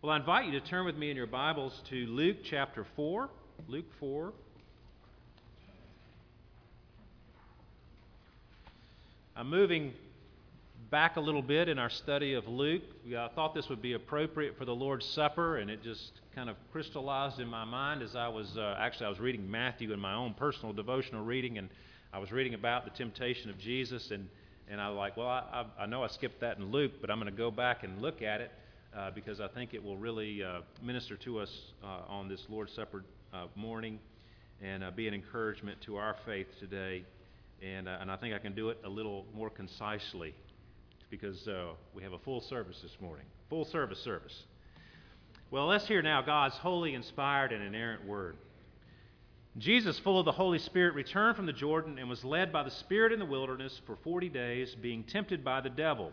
Well, I invite you to turn with me in your Bibles to Luke chapter 4. Luke 4. I'm moving back a little bit in our study of Luke. I thought this would be appropriate for the Lord's Supper, and it just kind of crystallized in my mind as I was uh, actually I was reading Matthew in my own personal devotional reading, and I was reading about the temptation of Jesus, and and I was like, well, I, I, I know I skipped that in Luke, but I'm going to go back and look at it uh, because I think it will really uh, minister to us uh, on this Lord's Supper uh, morning and be an encouragement to our faith today. And, and I think I can do it a little more concisely because we have a full service this morning. Full service service. Well, let's hear now God's holy, inspired, and inerrant word. Jesus, full of the Holy Spirit, returned from the Jordan and was led by the Spirit in the wilderness for forty days, being tempted by the devil.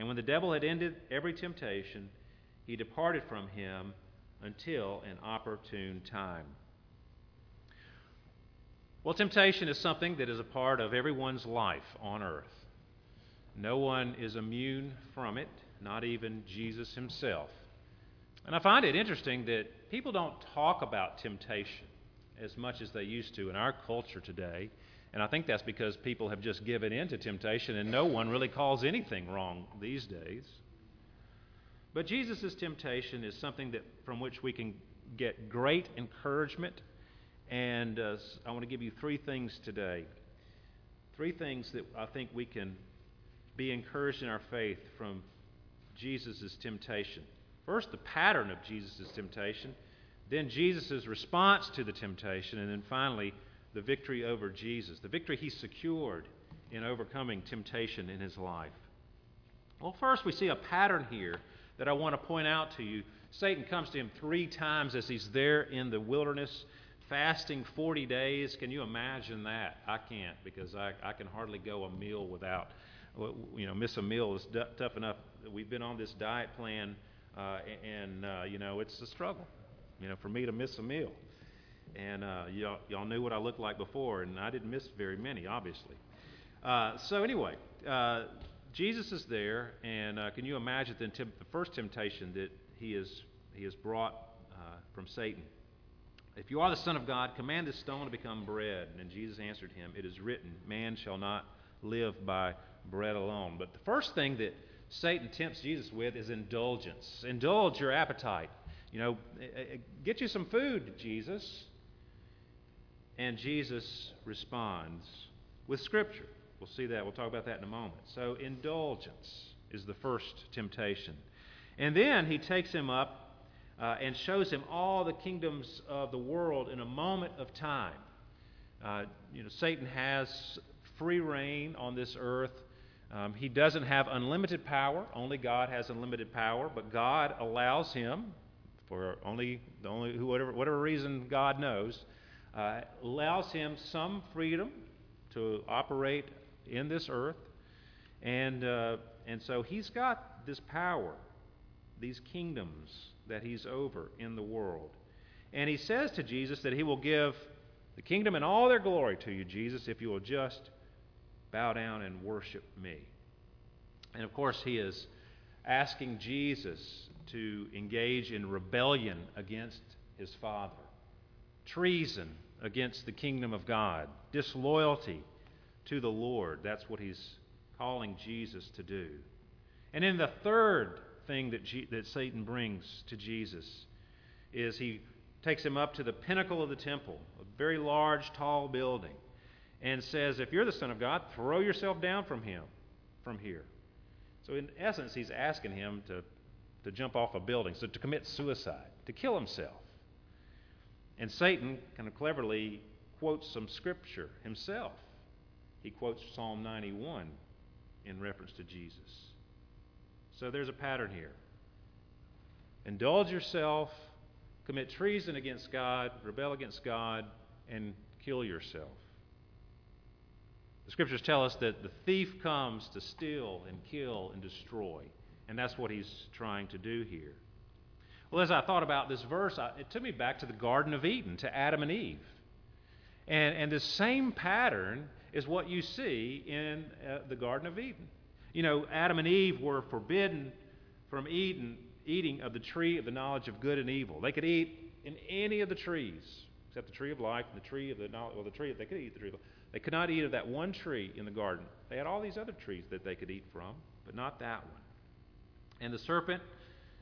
And when the devil had ended every temptation, he departed from him until an opportune time. Well, temptation is something that is a part of everyone's life on earth. No one is immune from it, not even Jesus himself. And I find it interesting that people don't talk about temptation as much as they used to in our culture today. And I think that's because people have just given in to temptation, and no one really calls anything wrong these days. But Jesus' temptation is something that, from which we can get great encouragement. And uh, I want to give you three things today. Three things that I think we can be encouraged in our faith from Jesus' temptation. First, the pattern of Jesus' temptation, then, Jesus' response to the temptation, and then finally, the victory over Jesus, the victory he secured in overcoming temptation in his life. Well, first, we see a pattern here that I want to point out to you. Satan comes to him three times as he's there in the wilderness, fasting 40 days. Can you imagine that? I can't because I, I can hardly go a meal without, you know, miss a meal is d- tough enough. We've been on this diet plan, uh, and, uh, you know, it's a struggle, you know, for me to miss a meal. And uh, y'all, y'all knew what I looked like before, and I didn't miss very many, obviously. Uh, so, anyway, uh, Jesus is there, and uh, can you imagine the, the, first temptation that he is, he has brought uh, from Satan? If you are the Son of God, command this stone to become bread. And Jesus answered him, It is written, Man shall not live by bread alone. But the first thing that Satan tempts Jesus with is indulgence. Indulge your appetite. You know, eh, eh, get you some food, Jesus. And Jesus responds with Scripture. We'll see that. We'll talk about that in a moment. So, indulgence is the first temptation. And then he takes him up uh, and shows him all the kingdoms of the world in a moment of time. Uh, you know, Satan has free reign on this earth. Um, he doesn't have unlimited power. Only God has unlimited power, but God allows him, for only the only whatever whatever reason God knows, uh, allows him some freedom to operate in this earth. And, uh, and so he's got this power, these kingdoms that he's over in the world. And he says to Jesus that he will give the kingdom and all their glory to you, Jesus, if you will just bow down and worship me. And of course, he is asking Jesus to engage in rebellion against his Father treason against the kingdom of God, disloyalty to the Lord. That's what he's calling Jesus to do. And then the third thing that, G- that Satan brings to Jesus is he takes him up to the pinnacle of the temple, a very large, tall building, and says, If you're the Son of God, throw yourself down from him, from here. So, in essence, he's asking him to, to jump off a building, so to commit suicide, to kill himself. And Satan kind of cleverly quotes some scripture himself. He quotes Psalm 91 in reference to Jesus. So there's a pattern here. Indulge yourself, commit treason against God, rebel against God, and kill yourself. The scriptures tell us that the thief comes to steal and kill and destroy. And that's what he's trying to do here. Well, as I thought about this verse, I, it took me back to the Garden of Eden, to Adam and Eve. And, and the same pattern is what you see in uh, the Garden of Eden. You know, Adam and Eve were forbidden from eating, eating of the tree of the knowledge of good and evil. They could eat in any of the trees, except the tree of life and the tree of the knowledge, well, the tree, they could eat the tree. They could not eat of that one tree in the garden. They had all these other trees that they could eat from, but not that one. And the serpent,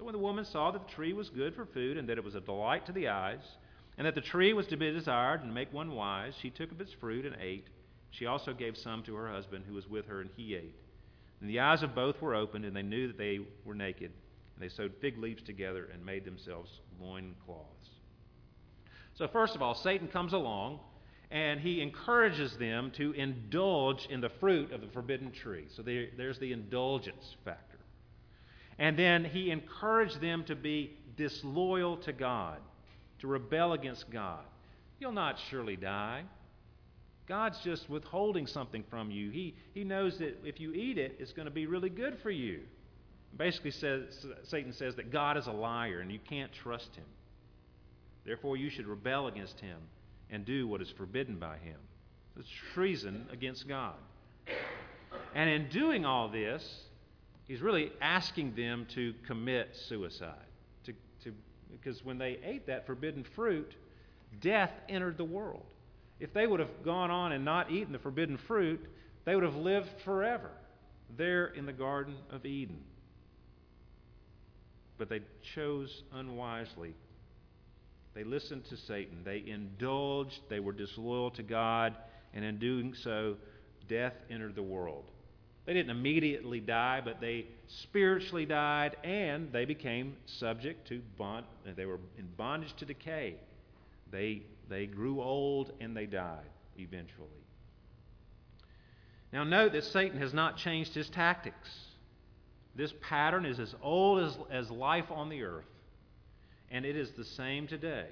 So when the woman saw that the tree was good for food, and that it was a delight to the eyes, and that the tree was to be desired and make one wise, she took of its fruit and ate. She also gave some to her husband who was with her, and he ate. And the eyes of both were opened, and they knew that they were naked. And they sewed fig leaves together and made themselves loin cloths. So, first of all, Satan comes along and he encourages them to indulge in the fruit of the forbidden tree. So, there, there's the indulgence factor. And then he encouraged them to be disloyal to God, to rebel against God. You'll not surely die. God's just withholding something from you. He, he knows that if you eat it, it's going to be really good for you. Basically, says, Satan says that God is a liar and you can't trust him. Therefore, you should rebel against him and do what is forbidden by him. It's treason against God. And in doing all this, he's really asking them to commit suicide. To, to, because when they ate that forbidden fruit, death entered the world. If they would have gone on and not eaten the forbidden fruit, they would have lived forever there in the Garden of Eden. But they chose unwisely. They listened to Satan. They indulged. They were disloyal to God. And in doing so, death entered the world. They didn't immediately die, but they spiritually died and they became subject to bond. They were in bondage to decay. They they grew old and they died eventually. Now, note that Satan has not changed his tactics. This pattern is as old as, as life on the earth, and it is the same today.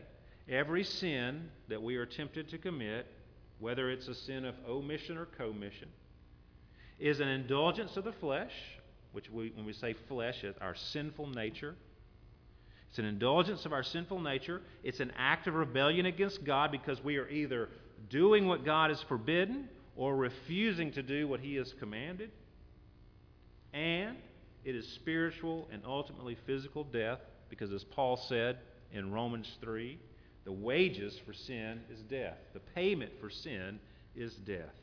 Every sin that we are tempted to commit, whether it's a sin of omission or commission, is an indulgence of the flesh, which we, when we say flesh, is our sinful nature it's an indulgence of our sinful nature. It's an act of rebellion against God because we are either doing what God has forbidden or refusing to do what He has commanded. And it is spiritual and ultimately physical death because, as Paul said in Romans 3, the wages for sin is death. The payment for sin is death.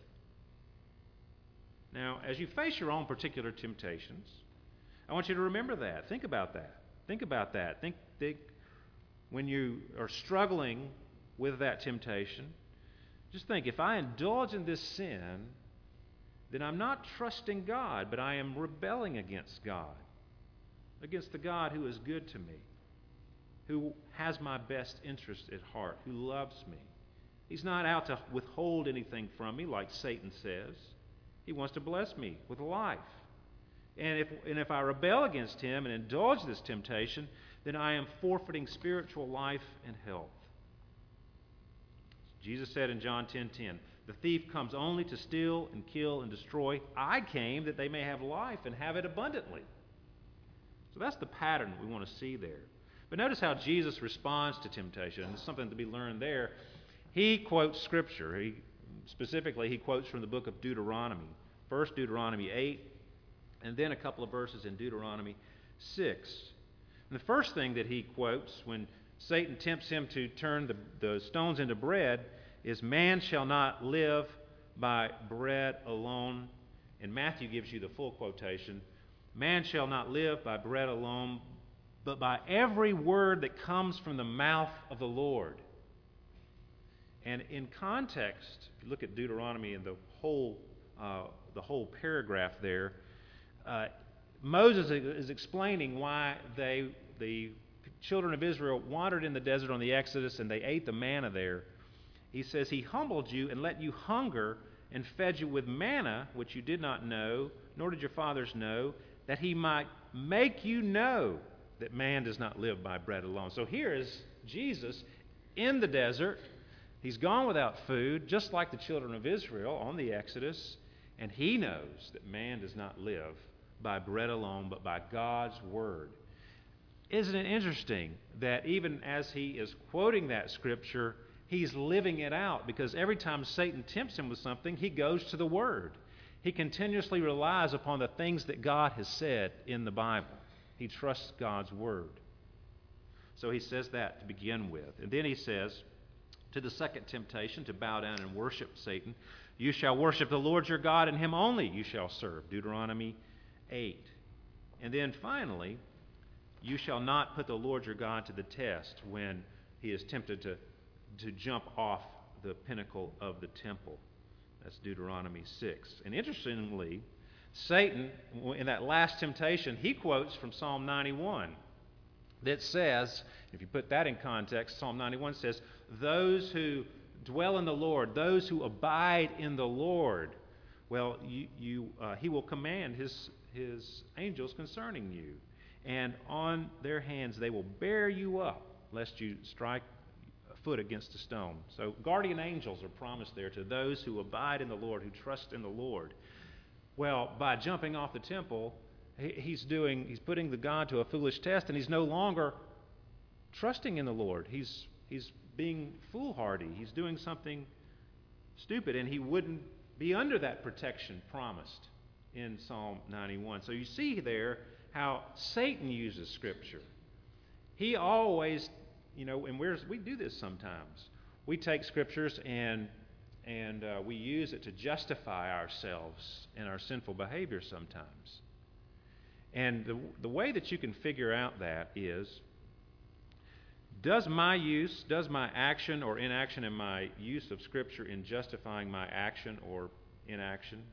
Now, as you face your own particular temptations, I want you to remember that. Think about that. Think about that. Think, think when you are struggling with that temptation, just think if I indulge in this sin, then I'm not trusting God, but I am rebelling against God, against the God who is good to me, who has my best interest at heart, who loves me. He's not out to withhold anything from me like Satan says. He wants to bless me with life. And if, and if I rebel against him and indulge this temptation, then I am forfeiting spiritual life and health. Jesus said in John 10:10, 10, 10, "The thief comes only to steal and kill and destroy. I came that they may have life and have it abundantly." So that's the pattern we want to see there. But notice how Jesus responds to temptation. There's something to be learned there. He quotes Scripture. He, specifically, he quotes from the book of Deuteronomy. First, Deuteronomy 8, and then a couple of verses in Deuteronomy 6. And the first thing that he quotes when Satan tempts him to turn the, the stones into bread is Man shall not live by bread alone. And Matthew gives you the full quotation Man shall not live by bread alone, but by every word that comes from the mouth of the Lord. And in context, if you look at Deuteronomy and the whole, uh, the whole paragraph there, uh, Moses is explaining why they, the children of Israel wandered in the desert on the Exodus and they ate the manna there. He says, He humbled you and let you hunger and fed you with manna, which you did not know, nor did your fathers know, that He might make you know that man does not live by bread alone. So here is Jesus in the desert. He's gone without food, just like the children of Israel on the Exodus, and he knows that man does not live by bread alone, but by God's word. Isn't it interesting that even as he is quoting that scripture, he's living it out? Because every time Satan tempts him with something, he goes to the word. He continuously relies upon the things that God has said in the Bible. He trusts God's word. So he says that to begin with. And then he says, to the second temptation, to bow down and worship Satan, you shall worship the Lord your God, and him only you shall serve. Deuteronomy 8. And then finally, you shall not put the Lord your God to the test when he is tempted to, to jump off the pinnacle of the temple. That's Deuteronomy 6. And interestingly, Satan, in that last temptation, he quotes from Psalm 91 that says, if you put that in context, Psalm 91 says, Those who dwell in the Lord, those who abide in the Lord, well, you, you, uh, he will command his, his angels concerning you. And on their hands they will bear you up, lest you strike a foot against a stone. So, guardian angels are promised there to those who abide in the Lord, who trust in the Lord. Well, by jumping off the temple, he's doing he's putting the God to a foolish test, and he's no longer trusting in the Lord. He's he's being foolhardy. He's doing something stupid, and he wouldn't be under that protection promised in Psalm 91. So you see there how Satan uses Scripture. He always, you know, and we're, we do this sometimes. We take Scriptures and and uh, we use it to justify ourselves and our sinful behavior sometimes. And the, the way that you can figure out that is does my use, does my action or inaction in my use of Scripture in justifying my action or inaction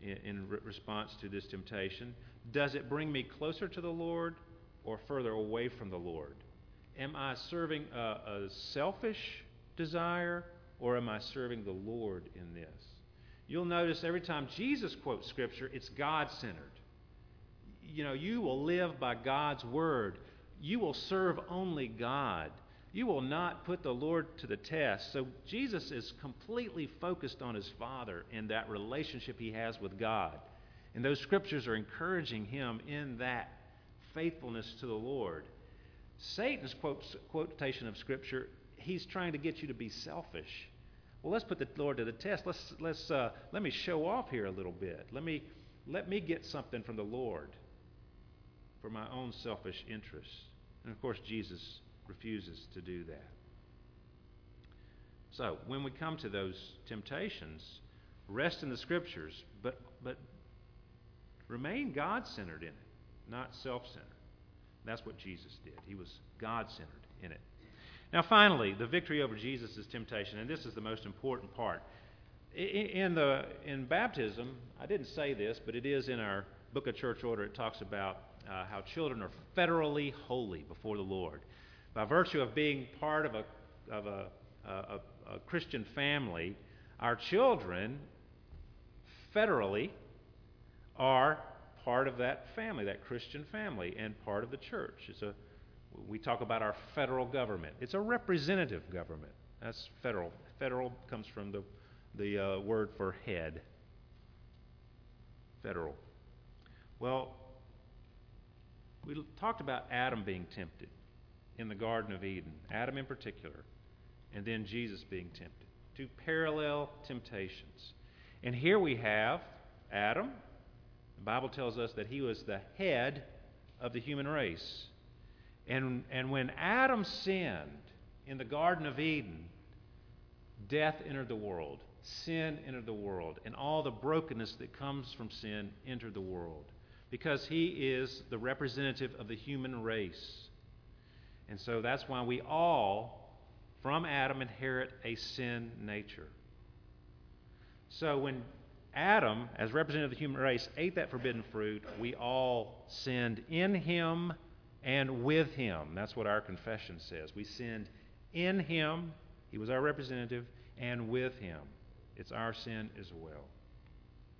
in, in re- response to this temptation, does it bring me closer to the Lord or further away from the Lord? Am I serving a, a selfish desire or am I serving the Lord in this? You'll notice every time Jesus quotes Scripture, it's God centered. You know, you will live by God's word. You will serve only God. You will not put the Lord to the test. So Jesus is completely focused on his Father and that relationship he has with God. And those scriptures are encouraging him in that faithfulness to the Lord. Satan's quotation of Scripture, he's trying to get you to be selfish. Well, let's put the Lord to the test. Let's, let's, uh, let me show off here a little bit. Let me, let me get something from the Lord for my own selfish interests. And of course, Jesus refuses to do that. So, when we come to those temptations, rest in the Scriptures, but, but remain God centered in it, not self centered. That's what Jesus did. He was God centered in it. Now, finally, the victory over Jesus' temptation, and this is the most important part. In, the, in baptism, I didn't say this, but it is in our book of church order, it talks about uh, how children are federally holy before the Lord. By virtue of being part of a, of a, a, a Christian family, our children federally are part of that family, that Christian family, and part of the church. It's a we talk about our federal government. It's a representative government. That's federal. Federal comes from the, the uh, word for head. Federal. Well, we talked about Adam being tempted. in the Garden of Eden, Adam in particular, and then Jesus being tempted. Two parallel temptations. And here we have Adam. The Bible tells us that he was the head of the human race. And, and when Adam sinned in the Garden of Eden, death entered the world, sin entered the world, and all the brokenness that comes from sin entered the world because he is the representative of the human race. And so that's why we all, from Adam, inherit a sin nature. So when Adam, as representative of the human race, ate that forbidden fruit, we all sinned in him and with him. That's what our confession says. We sinned in him, he was our representative, and with him. It's our sin as well.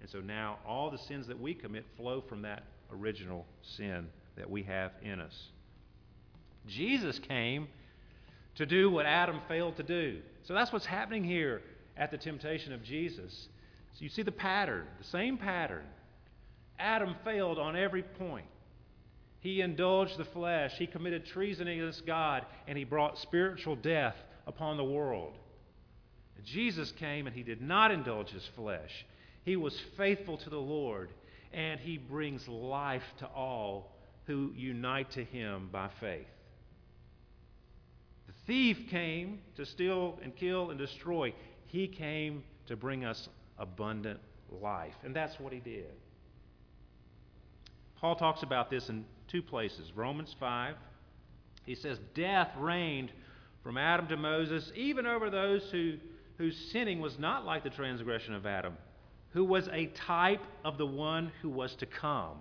And so now all the sins that we commit flow from that original sin that we have in us. Jesus came to do what Adam failed to do. So that's what's happening here at the temptation of Jesus. So you see the pattern, the same pattern. Adam failed on every point. He indulged the flesh, he committed treason against God, and he brought spiritual death upon the world. Jesus came and he did not indulge his flesh. He was faithful to the Lord, and he brings life to all who unite to him by faith. The thief came to steal and kill and destroy. He came to bring us abundant life. And that's what he did. Paul talks about this in two places. Romans 5, he says, Death reigned from Adam to Moses, even over those who, whose sinning was not like the transgression of Adam who was a type of the one who was to come.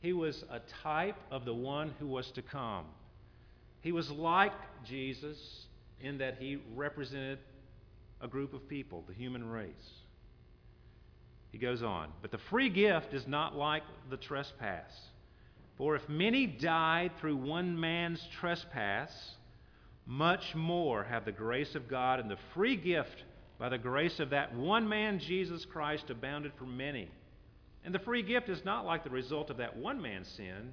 He was a type of the one who was to come. He was like Jesus in that he represented a group of people, the human race. He goes on, but the free gift is not like the trespass. For if many died through one man's trespass, much more have the grace of God and the free gift by the grace of that one man, Jesus Christ, abounded for many. And the free gift is not like the result of that one man's sin,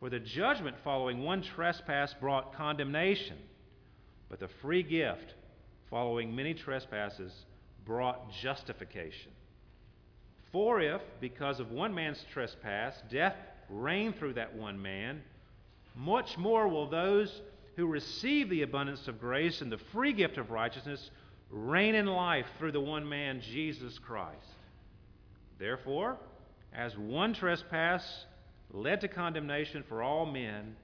for the judgment following one trespass brought condemnation, but the free gift following many trespasses brought justification. For if, because of one man's trespass, death reigned through that one man, much more will those who receive the abundance of grace and the free gift of righteousness reign in life through the one man, Jesus Christ. Therefore, as one trespass led to condemnation for all men,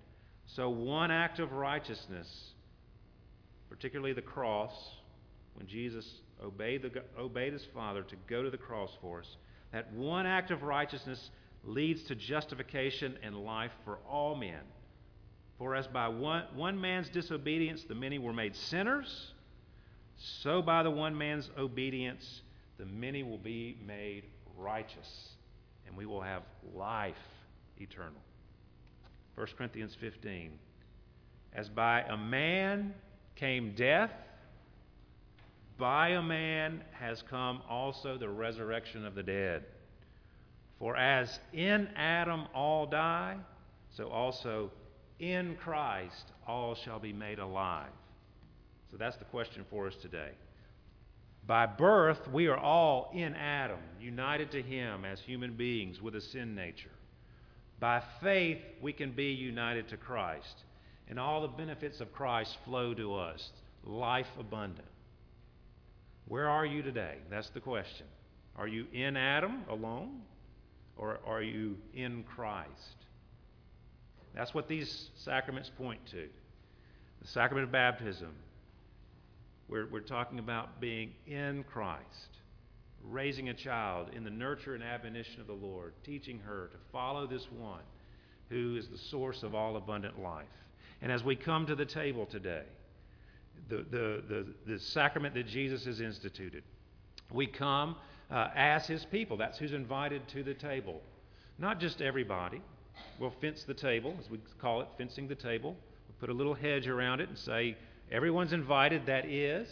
so one act of righteousness, particularly the cross, when Jesus obeyed, the, obeyed his Father to go to the cross for us, that one act of righteousness leads to justification and life for all men. For as by one, one man's disobedience the many were made sinners, so by the one man's obedience, the many will be made righteous, and we will have life eternal. 1 Corinthians 15. As by a man came death, by a man has come also the resurrection of the dead. For as in Adam all die, so also in Christ all shall be made alive. So that's the question for us today. By birth, we are all in Adam, united to him as human beings with a sin nature. By faith, we can be united to Christ. And all the benefits of Christ flow to us life abundant. Where are you today? That's the question. Are you in Adam alone? Or are you in Christ? That's what these sacraments point to. The sacrament of baptism, we're, we're talking about being in Christ, raising a child in the nurture and admonition of the Lord, teaching her to follow this one who is the source of all abundant life. And as we come to the table today, the, the, the, the sacrament that Jesus has instituted, we come uh, as his people. That's who's invited to the table. Not just everybody. We'll fence the table, as we call it, fencing the table. We'll put a little hedge around it and say, Everyone's invited that is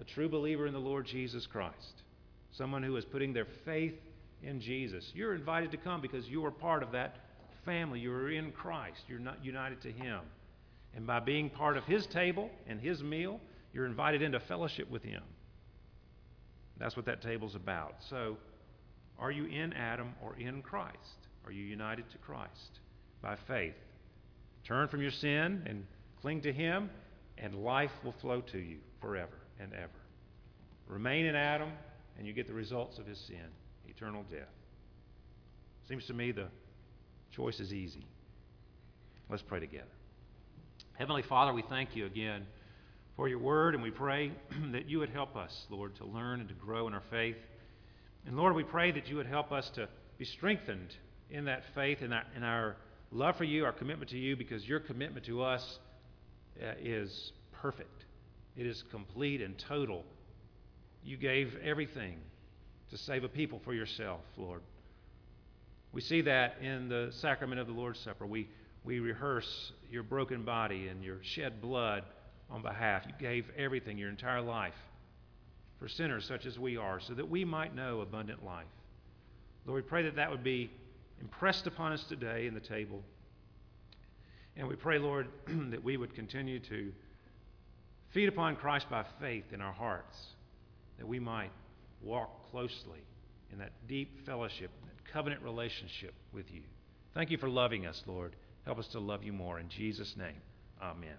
a true believer in the Lord Jesus Christ, someone who is putting their faith in Jesus. You're invited to come because you are part of that family. You are in Christ, you're not united to Him. And by being part of His table and His meal, you're invited into fellowship with Him. That's what that table's about. So, are you in Adam or in Christ? Are you united to Christ by faith? Turn from your sin and cling to Him, and life will flow to you forever and ever. Remain in Adam, and you get the results of his sin eternal death. Seems to me the choice is easy. Let's pray together. Heavenly Father, we thank you again for your word, and we pray that you would help us, Lord, to learn and to grow in our faith. And Lord, we pray that you would help us to be strengthened in that faith and in our love for you, our commitment to you, because your commitment to us Uh, is perfect. It is complete and total. You gave everything to save a people for yourself, Lord. We see that in the sacrament of the Lord's Supper. We, we rehearse your broken body and your shed blood on behalf. You gave everything, your entire life, for sinners such as we are, so that we might know abundant life. Lord, we pray that that would be impressed upon us today in the table. And we pray, Lord, that we would continue to feed upon Christ by faith in our hearts, that we might walk closely in that deep fellowship, that covenant relationship with you. Thank you for loving us, Lord. Help us to love you more. In Jesus' name, amen.